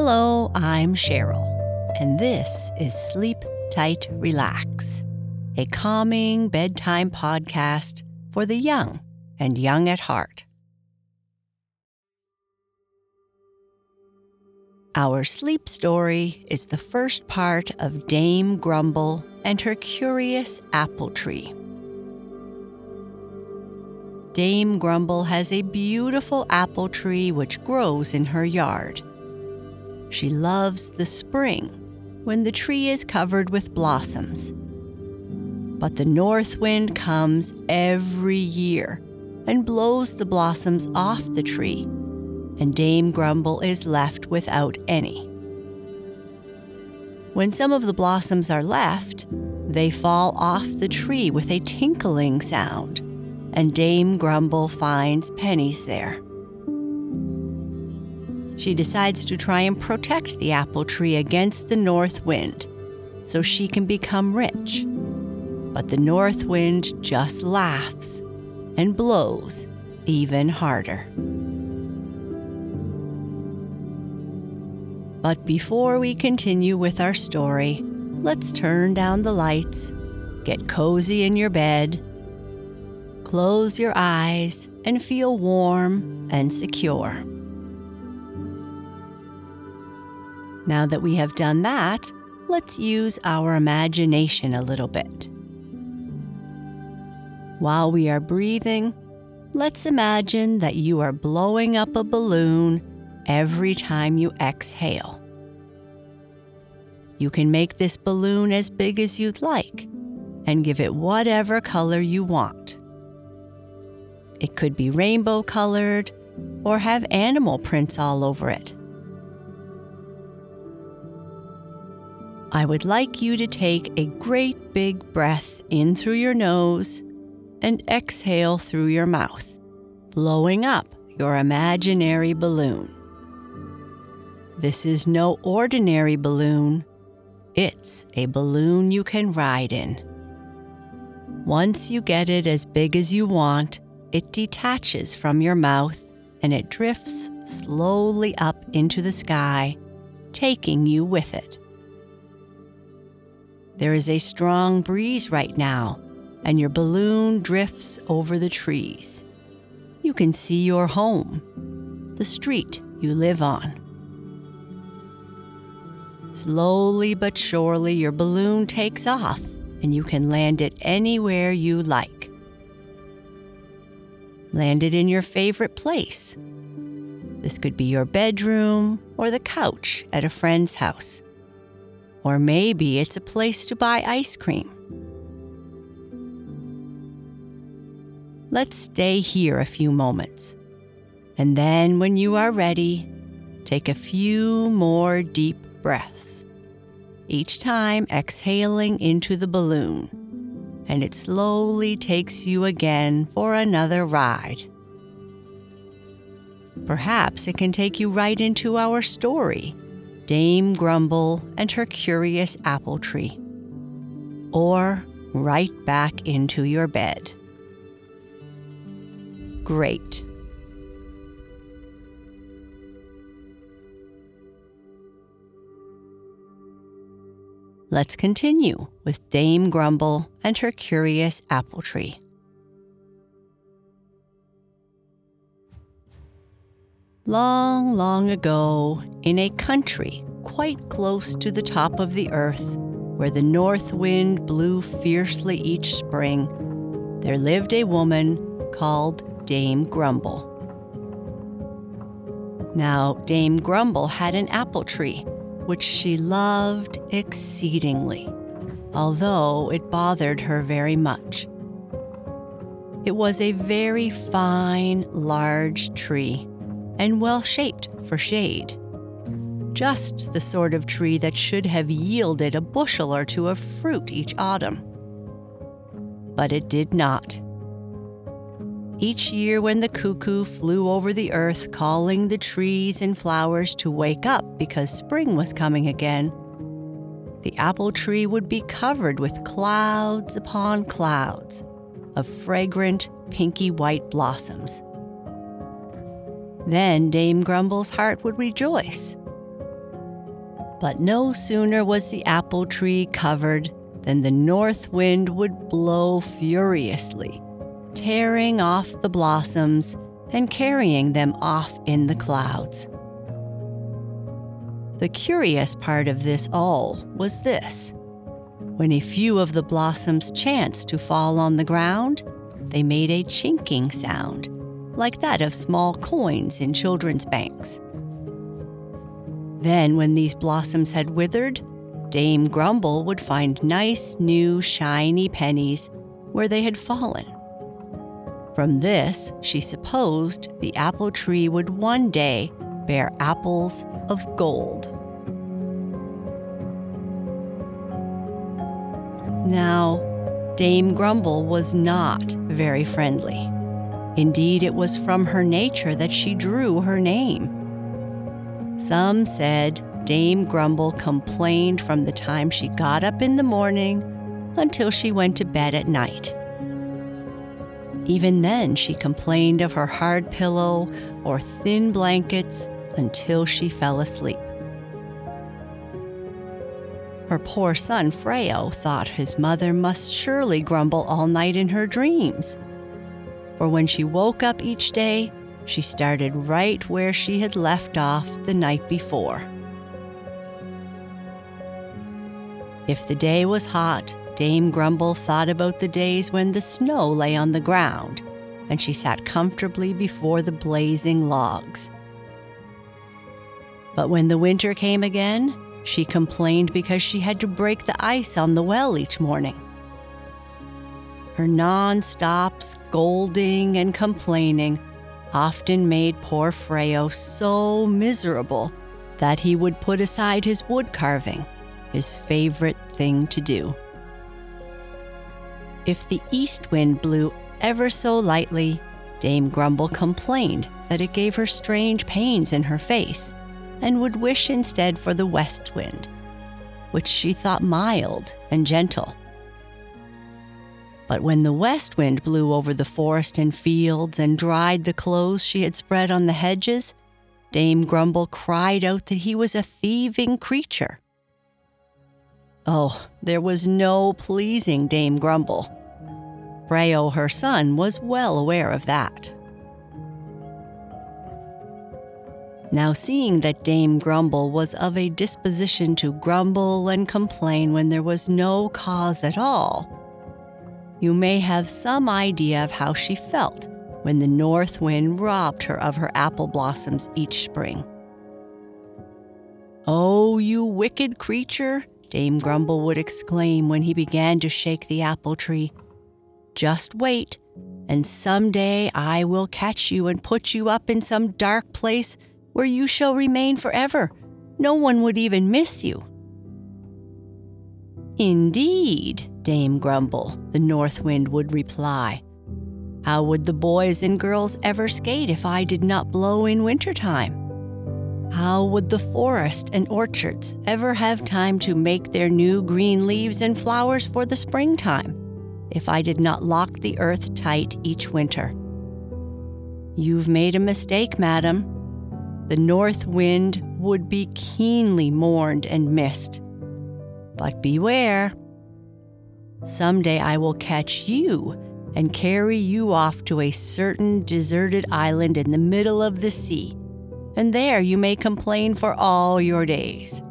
Hello, I'm Cheryl, and this is Sleep Tight Relax, a calming bedtime podcast for the young and young at heart. Our sleep story is the first part of Dame Grumble and her curious apple tree. Dame Grumble has a beautiful apple tree which grows in her yard. She loves the spring when the tree is covered with blossoms. But the north wind comes every year and blows the blossoms off the tree, and Dame Grumble is left without any. When some of the blossoms are left, they fall off the tree with a tinkling sound, and Dame Grumble finds pennies there. She decides to try and protect the apple tree against the north wind so she can become rich. But the north wind just laughs and blows even harder. But before we continue with our story, let's turn down the lights, get cozy in your bed, close your eyes, and feel warm and secure. Now that we have done that, let's use our imagination a little bit. While we are breathing, let's imagine that you are blowing up a balloon every time you exhale. You can make this balloon as big as you'd like and give it whatever color you want. It could be rainbow colored or have animal prints all over it. I would like you to take a great big breath in through your nose and exhale through your mouth, blowing up your imaginary balloon. This is no ordinary balloon, it's a balloon you can ride in. Once you get it as big as you want, it detaches from your mouth and it drifts slowly up into the sky, taking you with it. There is a strong breeze right now, and your balloon drifts over the trees. You can see your home, the street you live on. Slowly but surely, your balloon takes off, and you can land it anywhere you like. Land it in your favorite place. This could be your bedroom or the couch at a friend's house. Or maybe it's a place to buy ice cream. Let's stay here a few moments. And then, when you are ready, take a few more deep breaths, each time exhaling into the balloon, and it slowly takes you again for another ride. Perhaps it can take you right into our story Dame Grumble and her curious apple tree, or right back into your bed. Great. Let's continue with Dame Grumble and her curious apple tree. Long, long ago, in a country quite close to the top of the earth, where the north wind blew fiercely each spring, there lived a woman called Dame Grumble. Now, Dame Grumble had an apple tree, which she loved exceedingly, although it bothered her very much. It was a very fine, large tree and well shaped for shade. Just the sort of tree that should have yielded a bushel or two of fruit each autumn. But it did not. Each year, when the cuckoo flew over the earth, calling the trees and flowers to wake up because spring was coming again, the apple tree would be covered with clouds upon clouds of fragrant pinky white blossoms. Then Dame Grumble's heart would rejoice, But no sooner was the apple tree covered than the north wind would blow furiously, tearing off the blossoms and carrying them off in the clouds. The curious part of this all was this. When a few of the blossoms chanced to fall on the ground, they made a chinking sound, like that of small coins in children's banks. Then, when these blossoms had withered, Dame Grumble would find nice, new, shiny pennies where they had fallen. From this, she supposed the apple tree would one day bear apples of gold. Now, Dame Grumble was not very friendly. Indeed, it was from her nature that she drew her name. Some said Dame Grumble complained from the time she got up in the morning until she went to bed at night. Even then, she complained of her hard pillow or thin blankets until she fell asleep. Her poor son Freyo thought his mother must surely grumble all night in her dreams. For when she woke up each day, she started right where she had left off the night before. If the day was hot, Dame Grumble thought about the days when the snow lay on the ground and she sat comfortably before the blazing logs. But when the winter came again, she complained because she had to break the ice on the well each morning. Her non stop scolding and complaining often made poor Freyo so miserable that he would put aside his wood carving, his favorite thing to do. If the east wind blew ever so lightly, Dame Grumble complained that it gave her strange pains in her face and would wish instead for the west wind, which she thought mild and gentle. But when the west wind blew over the forest and fields and dried the clothes she had spread on the hedges, Dame Grumble cried out that he was a thieving creature. Oh, there was no pleasing Dame Grumble. Freyo, her son, was well aware of that. Now, seeing that Dame Grumble was of a disposition to grumble and complain when there was no cause at all, you may have some idea of how she felt when the north wind robbed her of her apple blossoms each spring. Oh, you wicked creature, Dame Grumble would exclaim when he began to shake the apple tree. Just wait, and some day I will catch you and put you up in some dark place where you shall remain forever. No one would even miss you. Indeed, Dame Grumble, the North Wind would reply. How would the boys and girls ever skate if I did not blow in wintertime? How would the forest and orchards ever have time to make their new green leaves and flowers for the springtime if I did not lock the earth tight each winter? You've made a mistake, madam. The north wind would be keenly mourned and missed. But beware. Someday I will catch you and carry you off to a certain deserted island in the middle of the sea, and there you may complain for all your days.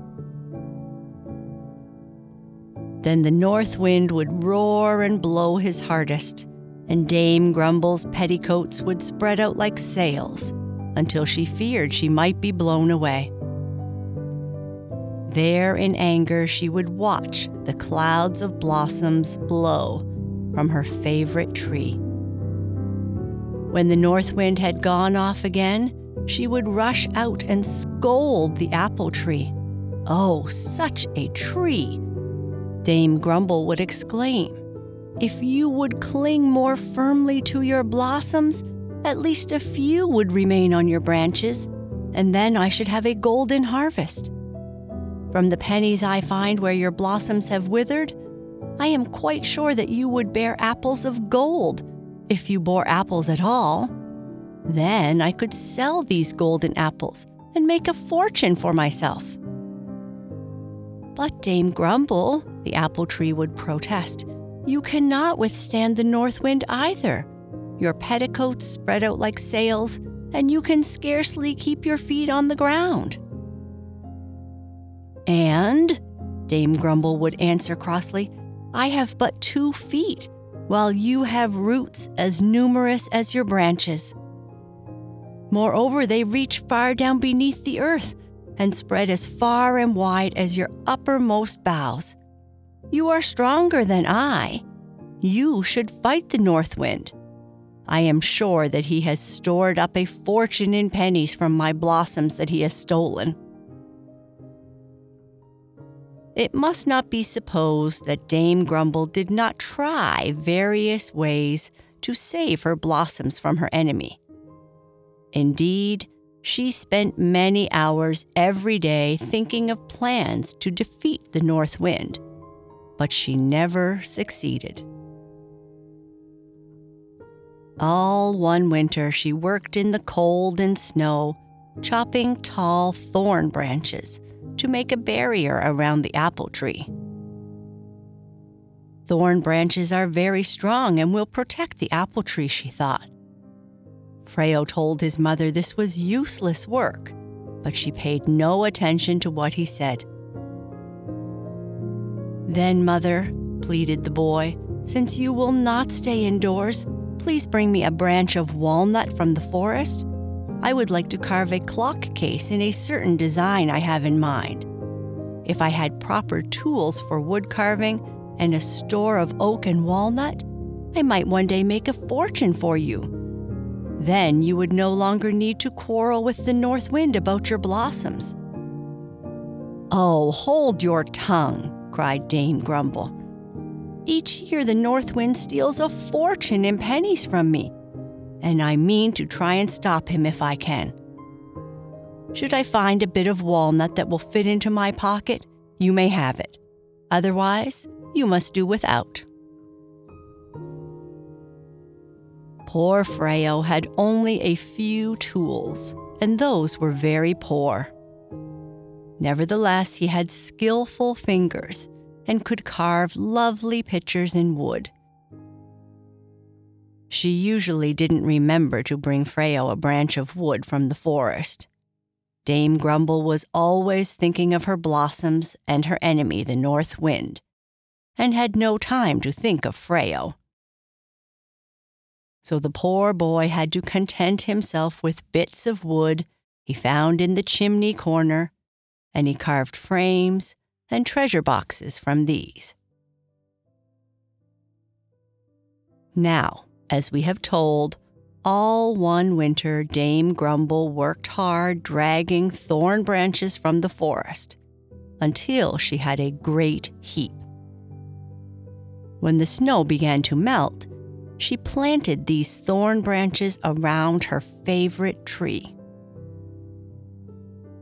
Then the north wind would roar and blow his hardest, and Dame Grumble's petticoats would spread out like sails until she feared she might be blown away. There, in anger, she would watch the clouds of blossoms blow from her favorite tree. When the north wind had gone off again, she would rush out and scold the apple tree. Oh, such a tree! Dame Grumble would exclaim. If you would cling more firmly to your blossoms, at least a few would remain on your branches, and then I should have a golden harvest. From the pennies I find where your blossoms have withered, I am quite sure that you would bear apples of gold if you bore apples at all. Then I could sell these golden apples and make a fortune for myself. But Dame Grumble, the apple tree would protest, you cannot withstand the north wind either. Your petticoats spread out like sails, and you can scarcely keep your feet on the ground. And, Dame Grumble would answer crossly, I have but two feet, while you have roots as numerous as your branches. Moreover, they reach far down beneath the earth and spread as far and wide as your uppermost boughs. You are stronger than I. You should fight the north wind. I am sure that he has stored up a fortune in pennies from my blossoms that he has stolen. It must not be supposed that Dame Grumble did not try various ways to save her blossoms from her enemy. Indeed, she spent many hours every day thinking of plans to defeat the north wind, but she never succeeded. All one winter, she worked in the cold and snow, chopping tall thorn branches to make a barrier around the apple tree. Thorn branches are very strong and will protect the apple tree, she thought. Freyo told his mother this was useless work, but she paid no attention to what he said. Then, mother, pleaded the boy, since you will not stay indoors, please bring me a branch of walnut from the forest. I would like to carve a clock case in a certain design I have in mind. If I had proper tools for wood carving and a store of oak and walnut, I might one day make a fortune for you. Then you would no longer need to quarrel with the north wind about your blossoms. Oh, hold your tongue, cried Dame Grumble. Each year the north wind steals a fortune in pennies from me, and I mean to try and stop him if I can. Should I find a bit of walnut that will fit into my pocket, you may have it. Otherwise, you must do without. Poor Freyo had only a few tools, and those were very poor. Nevertheless, he had skillful fingers and could carve lovely pictures in wood. She usually didn't remember to bring Freyo a branch of wood from the forest. Dame Grumble was always thinking of her blossoms and her enemy, the north wind, and had no time to think of Freyo so the poor boy had to content himself with bits of wood he found in the chimney corner, and he carved frames and treasure boxes from these. Now, as we have told, all one winter Dame Grumble worked hard dragging thorn branches from the forest until she had a great heap. When the snow began to melt, she planted these thorn branches around her favorite tree.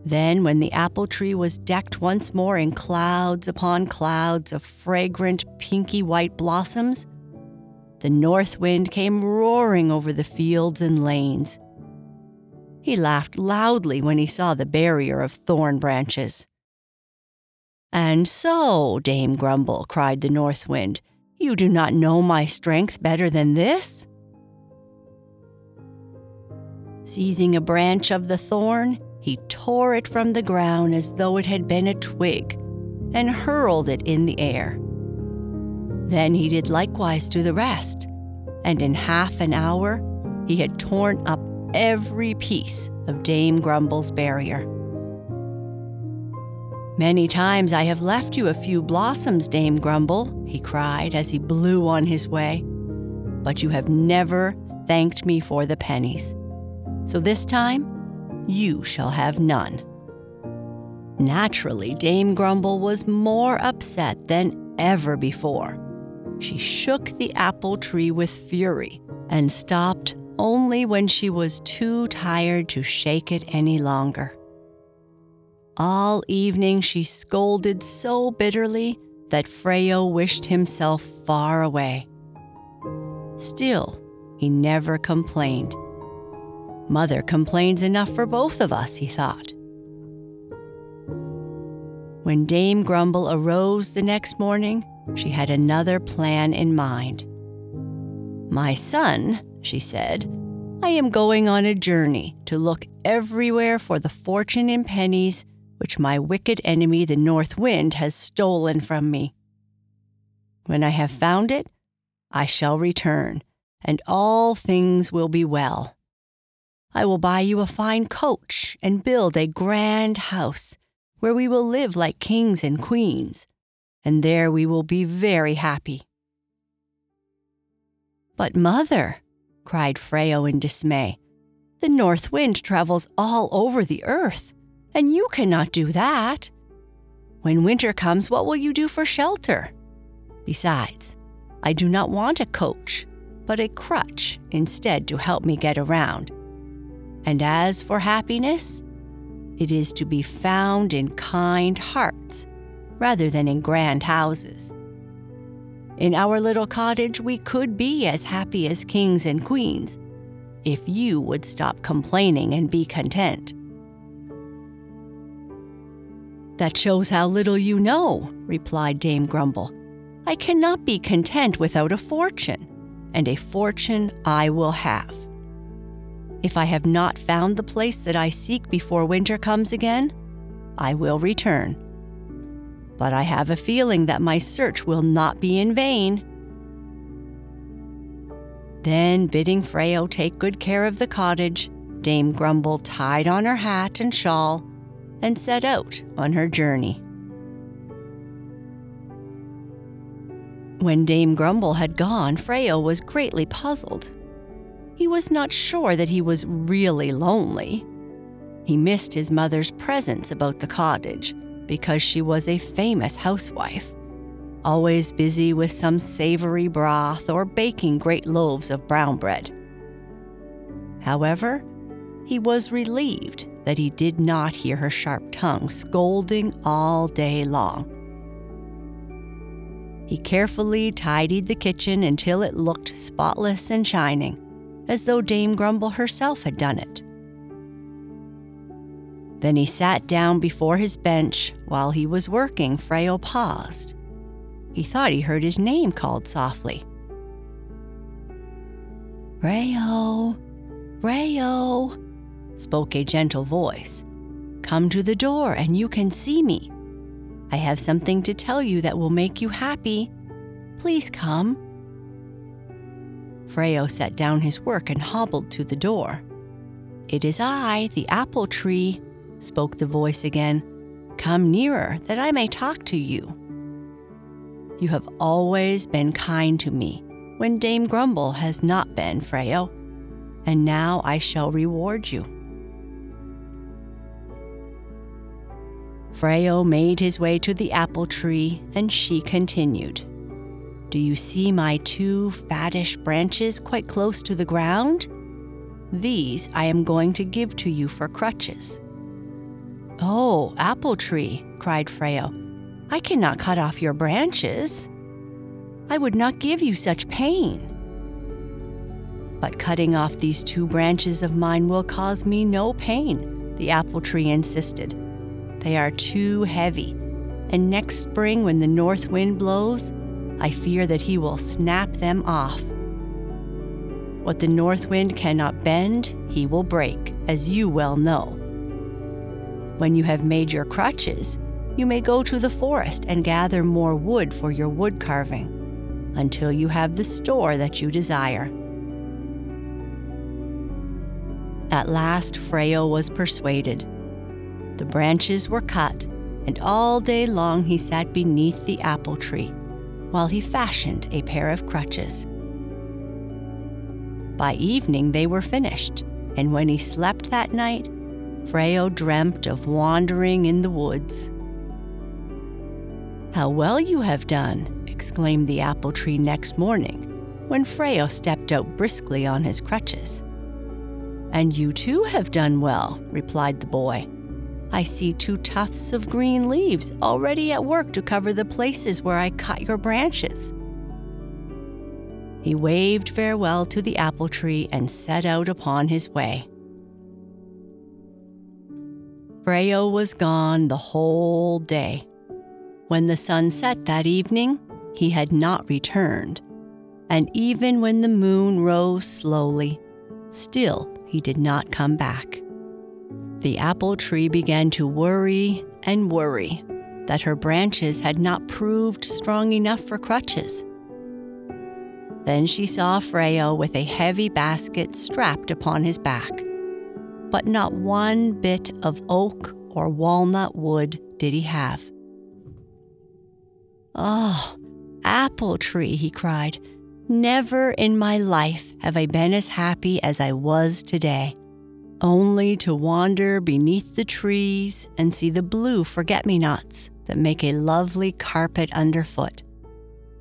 Then, when the apple tree was decked once more in clouds upon clouds of fragrant pinky white blossoms, the north wind came roaring over the fields and lanes. He laughed loudly when he saw the barrier of thorn branches. And so, Dame Grumble, cried the north wind, you do not know my strength better than this? Seizing a branch of the thorn, he tore it from the ground as though it had been a twig and hurled it in the air. Then he did likewise to the rest, and in half an hour he had torn up every piece of Dame Grumble's barrier. Many times I have left you a few blossoms, Dame Grumble, he cried as he blew on his way. But you have never thanked me for the pennies. So this time, you shall have none. Naturally, Dame Grumble was more upset than ever before. She shook the apple tree with fury and stopped only when she was too tired to shake it any longer. All evening she scolded so bitterly that Freyo wished himself far away. Still, he never complained. Mother complains enough for both of us, he thought. When Dame Grumble arose the next morning, she had another plan in mind. My son, she said, I am going on a journey to look everywhere for the fortune in pennies which my wicked enemy, the North Wind, has stolen from me. When I have found it, I shall return, and all things will be well. I will buy you a fine coach and build a grand house where we will live like kings and queens, and there we will be very happy. But, mother, cried Freyo in dismay, the north wind travels all over the earth, and you cannot do that. When winter comes, what will you do for shelter? Besides, I do not want a coach, but a crutch instead to help me get around. And as for happiness, it is to be found in kind hearts rather than in grand houses. In our little cottage, we could be as happy as kings and queens if you would stop complaining and be content. That shows how little you know, replied Dame Grumble. I cannot be content without a fortune, and a fortune I will have. If I have not found the place that I seek before winter comes again, I will return. But I have a feeling that my search will not be in vain. Then, bidding Freyo take good care of the cottage, Dame Grumble tied on her hat and shawl and set out on her journey. When Dame Grumble had gone, Freyo was greatly puzzled. He was not sure that he was really lonely. He missed his mother's presence about the cottage because she was a famous housewife, always busy with some savory broth or baking great loaves of brown bread. However, he was relieved that he did not hear her sharp tongue scolding all day long. He carefully tidied the kitchen until it looked spotless and shining as though Dame Grumble herself had done it. Then he sat down before his bench. While he was working, Freyo paused. He thought he heard his name called softly. Freyo, Freyo, spoke a gentle voice. Come to the door and you can see me. I have something to tell you that will make you happy. Please come. Freyo set down his work and hobbled to the door. It is I, the apple tree, spoke the voice again. Come nearer that I may talk to you. You have always been kind to me when Dame Grumble has not been, Freyo, and now I shall reward you. Freyo made his way to the apple tree, and she continued. Do you see my two fattish branches quite close to the ground? These I am going to give to you for crutches. Oh, apple tree, cried Freyo, I cannot cut off your branches. I would not give you such pain. But cutting off these two branches of mine will cause me no pain, the apple tree insisted. They are too heavy, and next spring, when the north wind blows, I fear that he will snap them off. What the north wind cannot bend, he will break, as you well know. When you have made your crutches, you may go to the forest and gather more wood for your wood carving until you have the store that you desire. At last, Freyo was persuaded. The branches were cut, and all day long he sat beneath the apple tree while he fashioned a pair of crutches. By evening, they were finished, and when he slept that night, Freyo dreamt of wandering in the woods. How well you have done! exclaimed the apple tree next morning when Freyo stepped out briskly on his crutches. And you too have done well, replied the boy. I see two tufts of green leaves already at work to cover the places where I cut your branches. He waved farewell to the apple tree and set out upon his way. Freyo was gone the whole day, When the sun set that evening, he had not returned, and even when the moon rose slowly, still he did not come back. The apple tree began to worry and worry that her branches had not proved strong enough for crutches. Then she saw Freyo with a heavy basket strapped upon his back. But not one bit of oak or walnut wood did he have. Oh, apple tree, he cried. Never in my life have I been as happy as I was today. Only to wander beneath the trees and see the blue forget me nots that make a lovely carpet underfoot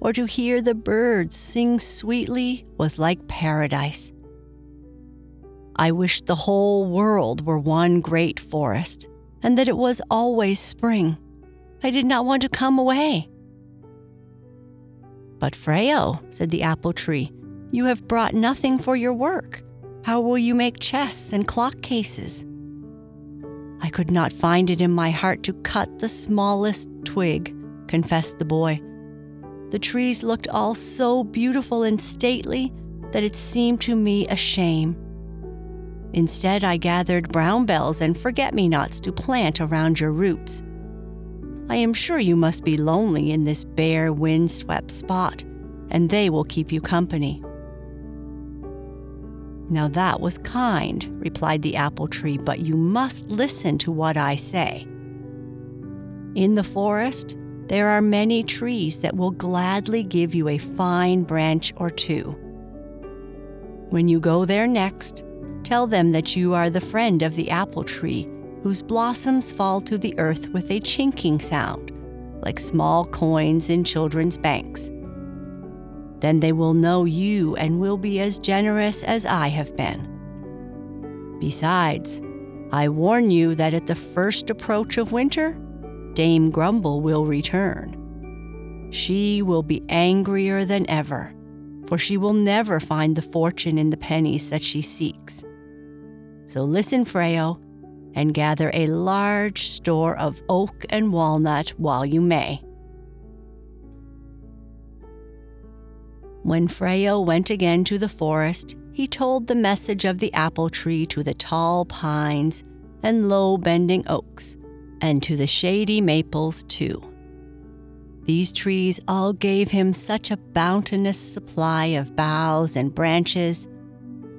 or to hear the birds sing sweetly was like paradise. I wished the whole world were one great forest, and that it was always spring. I did not want to come away. But Freyo, said the apple tree, you have brought nothing for your work. How will you make chests and clock cases? I could not find it in my heart to cut the smallest twig, confessed the boy. The trees looked all so beautiful and stately that it seemed to me a shame. Instead, I gathered brown bells and forget me nots to plant around your roots. I am sure you must be lonely in this bare, wind-swept spot, and they will keep you company. Now that was kind, replied the apple tree, but you must listen to what I say. In the forest, there are many trees that will gladly give you a fine branch or two. When you go there next, tell them that you are the friend of the apple tree whose blossoms fall to the earth with a chinking sound, like small coins in children's banks. Then they will know you and will be as generous as I have been. Besides, I warn you that at the first approach of winter, Dame Grumble will return. She will be angrier than ever, for she will never find the fortune in the pennies that she seeks. So listen, Freyo, and gather a large store of oak and walnut while you may. When Freyo went again to the forest, he told the message of the apple tree to the tall pines and low bending oaks and to the shady maples too. These trees all gave him such a bounteous supply of boughs and branches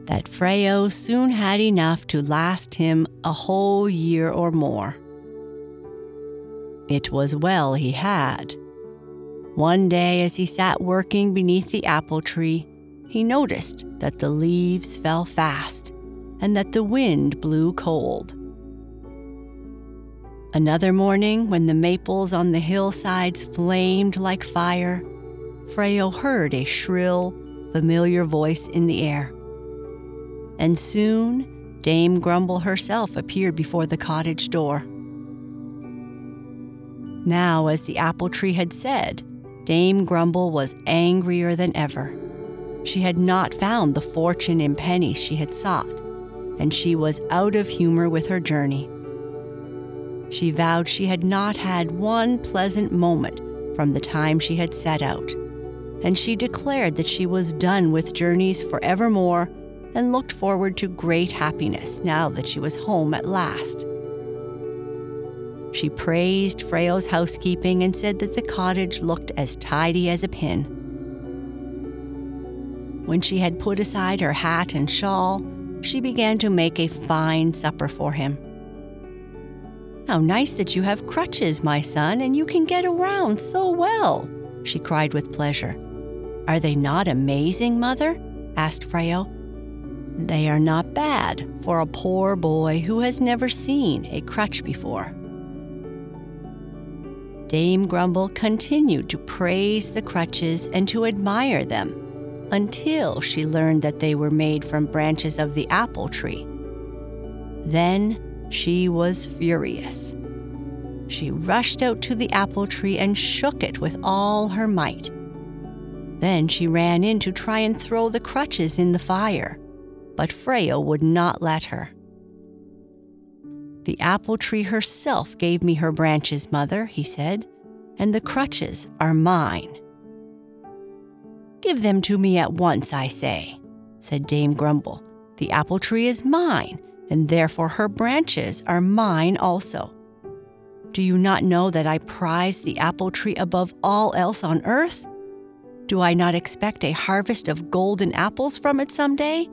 that Freyo soon had enough to last him a whole year or more. It was well he had. One day, as he sat working beneath the apple tree, he noticed that the leaves fell fast and that the wind blew cold. Another morning, when the maples on the hillsides flamed like fire, Freyo heard a shrill, familiar voice in the air. And soon, Dame Grumble herself appeared before the cottage door. Now, as the apple tree had said, Dame Grumble was angrier than ever. She had not found the fortune in pennies she had sought, and she was out of humor with her journey. She vowed she had not had one pleasant moment from the time she had set out, and she declared that she was done with journeys forevermore and looked forward to great happiness now that she was home at last. She praised Freyo's housekeeping and said that the cottage looked as tidy as a pin. When she had put aside her hat and shawl, she began to make a fine supper for him. How nice that you have crutches, my son, and you can get around so well, she cried with pleasure. Are they not amazing, mother? asked Freyo. They are not bad for a poor boy who has never seen a crutch before. Dame Grumble continued to praise the crutches and to admire them until she learned that they were made from branches of the apple tree. Then she was furious. She rushed out to the apple tree and shook it with all her might. Then she ran in to try and throw the crutches in the fire, but Freyo would not let her. The apple tree herself gave me her branches, mother, he said. and the crutches are mine. Give them to me at once, I say, said Dame Grumble. The apple tree is mine, and therefore her branches are mine also. Do you not know that I prize the apple tree above all else on earth? Do I not expect a harvest of golden apples from it some day?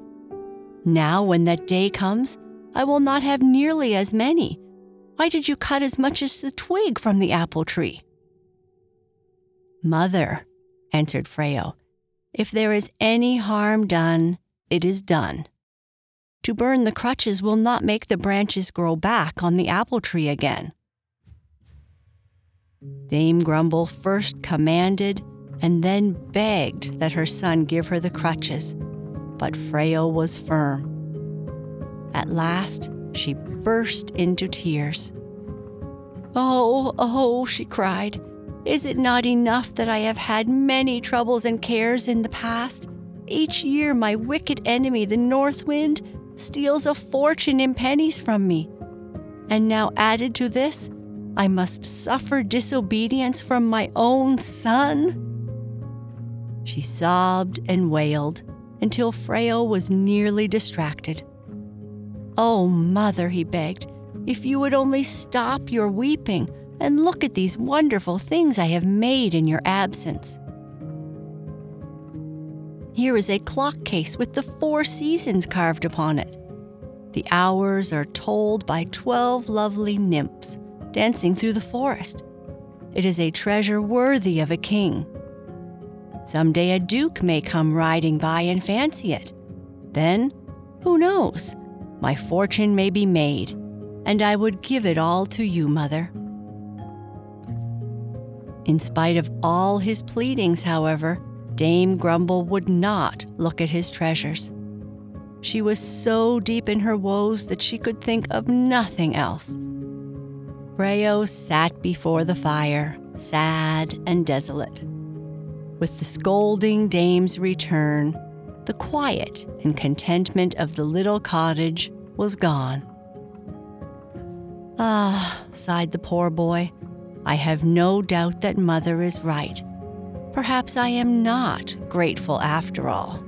Now, when that day comes, I will not have nearly as many. Why did you cut as much as the twig from the apple tree? Mother, answered Freyo, if there is any harm done, it is done. To burn the crutches will not make the branches grow back on the apple tree again. Dame Grumble first commanded and then begged that her son give her the crutches, but Freyo was firm. At last, she burst into tears. Oh, oh, she cried. Is it not enough that I have had many troubles and cares in the past? Each year, my wicked enemy, the North Wind, steals a fortune in pennies from me. And now, added to this, I must suffer disobedience from my own son? She sobbed and wailed until Freyo was nearly distracted. Oh, mother, he begged, if you would only stop your weeping and look at these wonderful things I have made in your absence. Here is a clock case with the four seasons carved upon it. The hours are told by twelve lovely nymphs dancing through the forest. It is a treasure worthy of a king. Some day a duke may come riding by and fancy it. Then, who knows? My fortune may be made, and I would give it all to you, mother. In spite of all his pleadings, however, Dame Grumble would not look at his treasures. She was so deep in her woes that she could think of nothing else. Freyo sat before the fire, sad and desolate. With the scolding dame's return, the quiet and contentment of the little cottage was gone. Ah, sighed the poor boy, I have no doubt that Mother is right. Perhaps I am not grateful after all.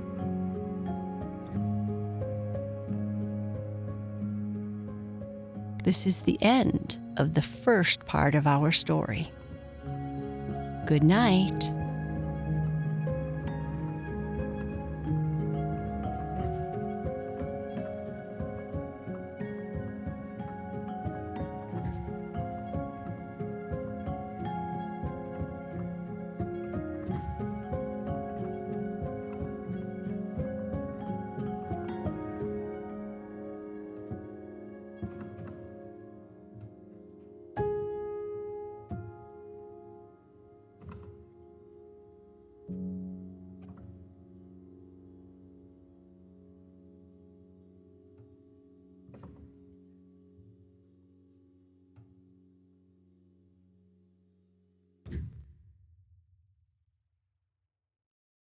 This is the end of the first part of our story. Good night.